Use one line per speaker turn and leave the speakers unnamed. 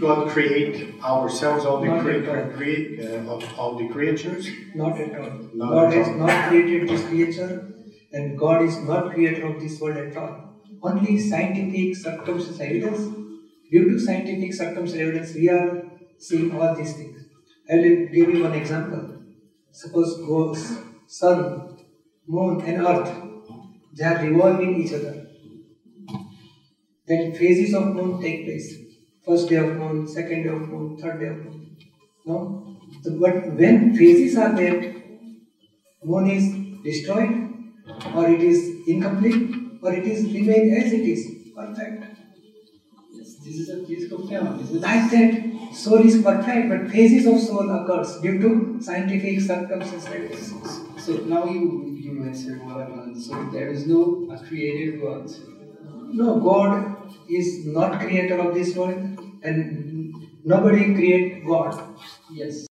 God create ourselves, all the
Not at all.
uh, of all the creatures?
Not at all.
Not
God
at
has
all.
not created this creature, and God is not creator of this world at all. Only scientific circumstantial evidence. Due to scientific circumstantial evidence, we are seeing all these things. I will give you one example. Suppose goes sun, moon, and earth. They are revolving each other. Then phases of moon take place. First day of moon, second day of moon, third day of moon. No? So, but when phases are there, moon is destroyed, or it is incomplete, or it is remain as it is, perfect.
Yes, this is a physical phenomenon. This is
Like that, soul is perfect, but phases of soul occurs due to scientific circumstances.
So now you you answered wanted. So there is no a creator God.
No, God is not creator of this world, and nobody create God.
Yes.